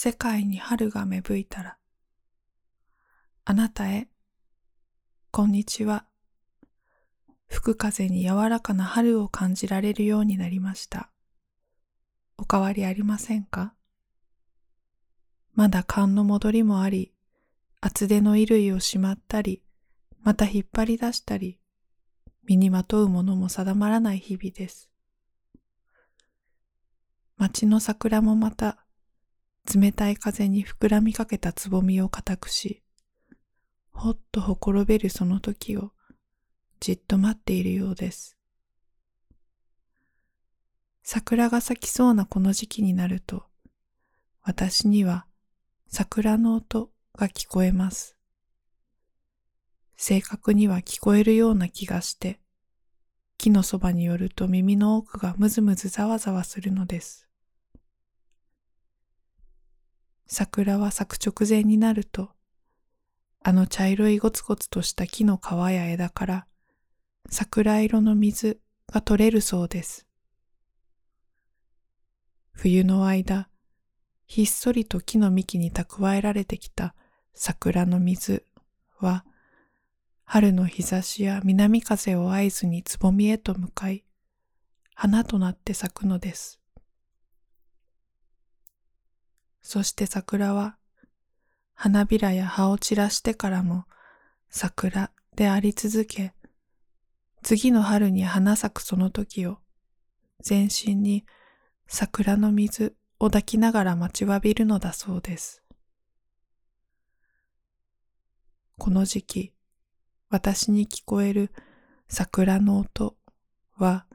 世界に春が芽吹いたら、あなたへ、こんにちは。吹く風に柔らかな春を感じられるようになりました。お変わりありませんか？まだ寒の戻りもあり、厚手の衣類をしまったり、また引っ張り出したり、身にまとうものも定まらない日々です。街の桜もまた、冷たい風に膨らみかけたつぼみを固くし、ほっとほころべるその時をじっと待っているようです。桜が咲きそうなこの時期になると、私には桜の音が聞こえます。正確には聞こえるような気がして、木のそばに寄ると耳の奥がむずむずざわざわするのです。桜は咲く直前になると、あの茶色いゴツゴツとした木の皮や枝から桜色の水が取れるそうです。冬の間、ひっそりと木の幹に蓄えられてきた桜の水は、春の日差しや南風を合図につぼみへと向かい、花となって咲くのです。そして桜は、花びらや葉を散らしてからも桜であり続け、次の春に花咲くその時を、全身に桜の水を抱きながら待ちわびるのだそうです。この時期、私に聞こえる桜の音は、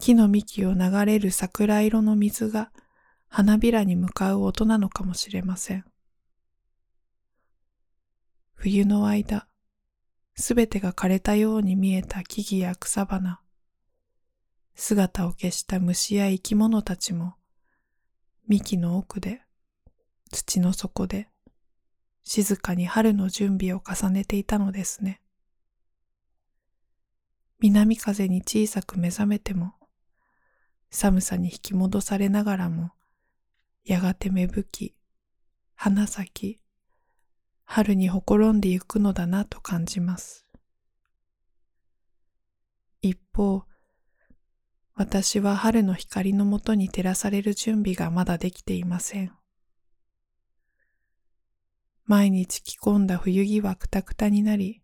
木の幹を流れる桜色の水が花びらに向かう音なのかもしれません。冬の間、すべてが枯れたように見えた木々や草花、姿を消した虫や生き物たちも、幹の奥で、土の底で、静かに春の準備を重ねていたのですね。南風に小さく目覚めても、寒さに引き戻されながらも、やがて芽吹き、花咲き、春にほころんでゆくのだなと感じます。一方、私は春の光のもとに照らされる準備がまだできていません。毎日着込んだ冬着はくたくたになり、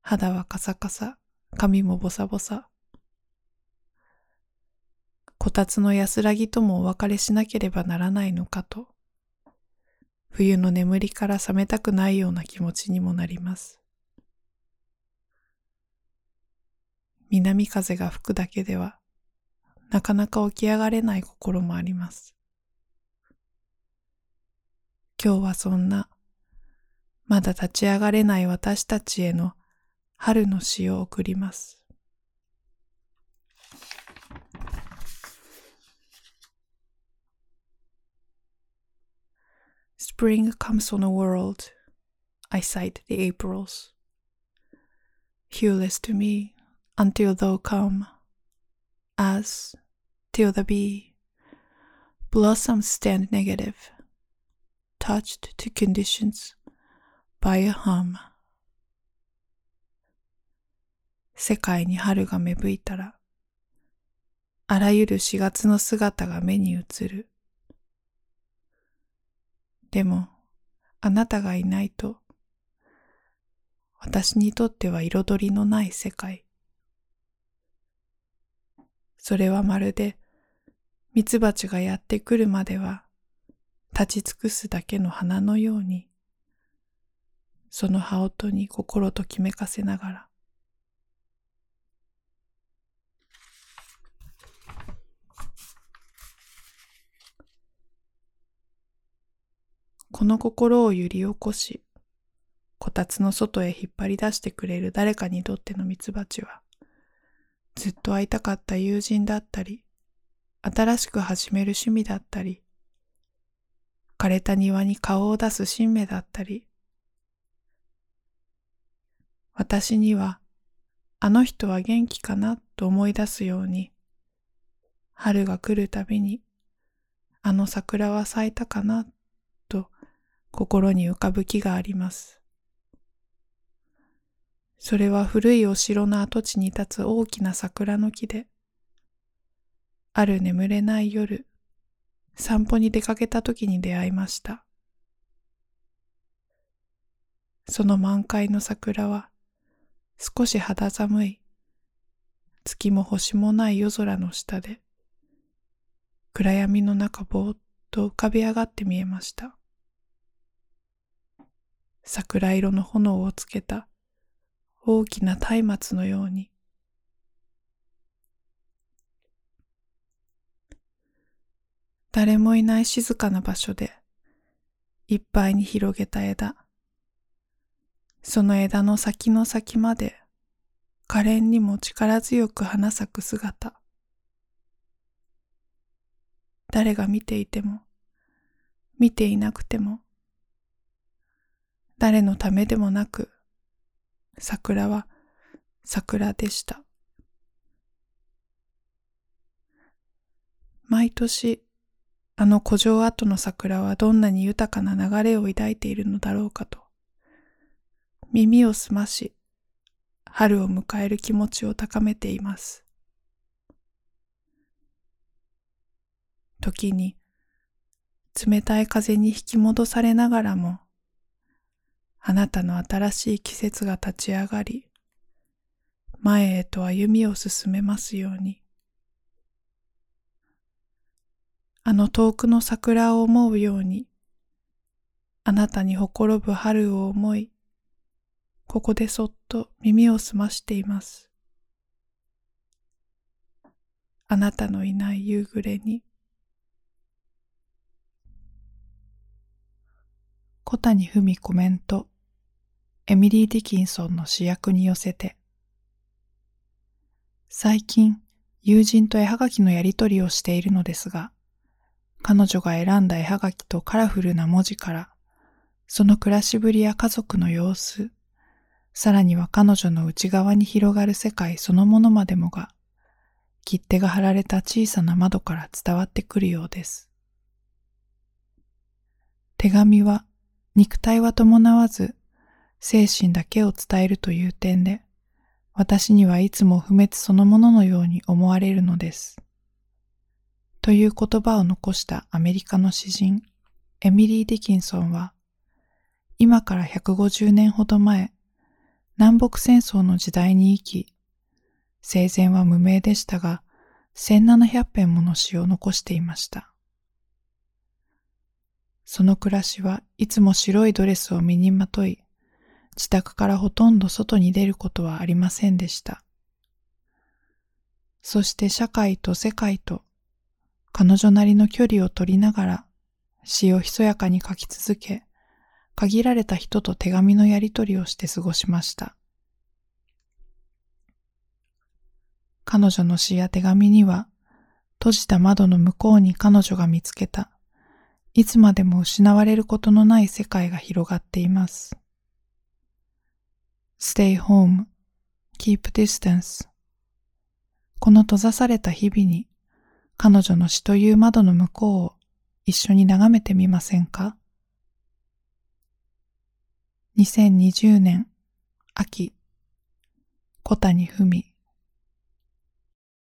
肌はカサカサ、髪もボサボサ。こたつの安らぎともお別れしなければならないのかと、冬の眠りから覚めたくないような気持ちにもなります。南風が吹くだけでは、なかなか起き上がれない心もあります。今日はそんな、まだ立ち上がれない私たちへの春の詩を送ります。Spring comes on a world. I sight the Aprils. Hueless to me until thou come, as till the bee blossoms stand negative, touched to conditions by a hum. 世界に春が芽吹いたら、あらゆる四月の姿が目に映る。でも、あなたがいないと、私にとっては彩りのない世界。それはまるで、ミツバチがやってくるまでは、立ち尽くすだけの花のように、その葉音に心ときめかせながら、この心を揺り起こし、こたつの外へ引っ張り出してくれる誰かにとってのミツバチは、ずっと会いたかった友人だったり、新しく始める趣味だったり、枯れた庭に顔を出す新芽だったり、私には、あの人は元気かなと思い出すように、春が来るたびに、あの桜は咲いたかな心に浮かぶ木があります。それは古いお城の跡地に立つ大きな桜の木で、ある眠れない夜、散歩に出かけた時に出会いました。その満開の桜は少し肌寒い月も星もない夜空の下で暗闇の中ぼーっと浮かび上がって見えました。桜色の炎をつけた大きな松明のように。誰もいない静かな場所でいっぱいに広げた枝。その枝の先の先まで可憐にも力強く花咲く姿。誰が見ていても見ていなくても誰のためでもなく桜は桜でした毎年あの古城跡の桜はどんなに豊かな流れを抱いているのだろうかと耳を澄まし、春を迎える気持ちを高めています。時に冷たい風に引き戻されながらも、あなたの新しい季節が立ち上がり、前へと歩みを進めますように。あの遠くの桜を思うように、あなたにほころぶ春を思い、ここでそっと耳を澄ましています。あなたのいない夕暮れに。小谷文コメント。エミリー・ディキンソンの主役に寄せて。最近、友人と絵はがきのやりとりをしているのですが、彼女が選んだ絵はがきとカラフルな文字から、その暮らしぶりや家族の様子、さらには彼女の内側に広がる世界そのものまでもが、切手が貼られた小さな窓から伝わってくるようです。手紙は肉体は伴わず精神だけを伝えるという点で、私にはいつも不滅そのもののように思われるのです。という言葉を残したアメリカの詩人、エミリー・ディキンソンは、今から150年ほど前、南北戦争の時代に生き、生前は無名でしたが、1700編もの詩を残していました。その暮らしはいつも白いドレスを身にまとい、自宅からほとんど外に出ることはありませんでした。そして社会と世界と彼女なりの距離を取りながら詩をひそやかに書き続け、限られた人と手紙のやり取りをして過ごしました。彼女の詩や手紙には、閉じた窓の向こうに彼女が見つけた、いつまでも失われることのない世界が広がっています。Stay home, keep distance. この閉ざされた日々に、彼女の死という窓の向こうを一緒に眺めてみませんか？2020年秋小谷文